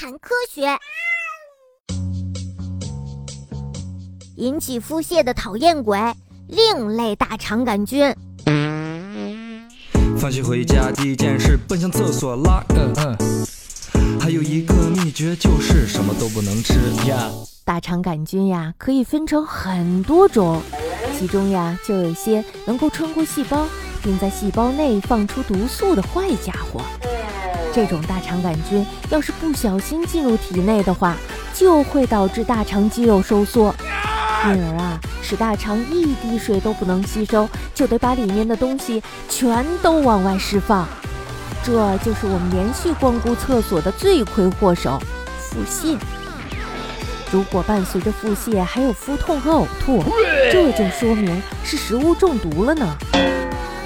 谈科学。引起腹泻的讨厌鬼，另类大肠杆菌。放学回家第一件事奔向厕所拉嗯嗯，还有一个秘诀就是什么都不能吃呀。大肠杆菌呀，可以分成很多种，其中呀就有一些能够穿过细胞，并在细胞内放出毒素的坏家伙。这种大肠杆菌要是不小心进入体内的话，就会导致大肠肌肉收缩。因而啊，使大肠一滴水都不能吸收，就得把里面的东西全都往外释放。这就是我们连续光顾厕所的罪魁祸首——腹泻。如果伴随着腹泻还有腹痛和呕吐，这就说明是食物中毒了呢。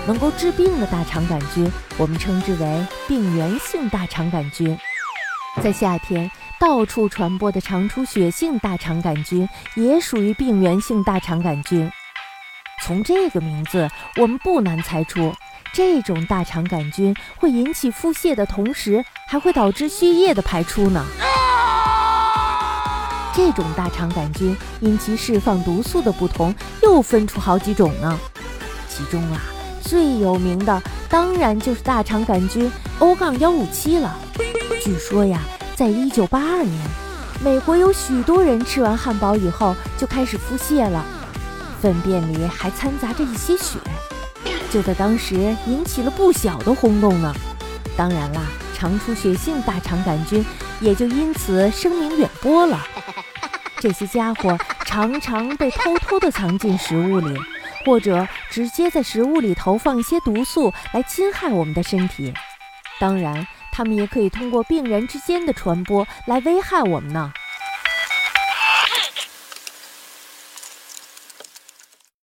能够治病的大肠杆菌，我们称之为病原性大肠杆菌。在夏天。到处传播的肠出血性大肠杆菌也属于病原性大肠杆菌。从这个名字，我们不难猜出，这种大肠杆菌会引起腹泻的同时，还会导致血液的排出呢。这种大肠杆菌因其释放毒素的不同，又分出好几种呢。其中啊，最有名的当然就是大肠杆菌 O 杠幺五七了。据说呀。在一九八二年，美国有许多人吃完汉堡以后就开始腹泻了，粪便里还掺杂着一些血，就在当时引起了不小的轰动呢。当然啦，常出血性大肠杆菌也就因此声名远播了。这些家伙常常被偷偷地藏进食物里，或者直接在食物里投放一些毒素来侵害我们的身体。当然。他们也可以通过病人之间的传播来危害我们呢。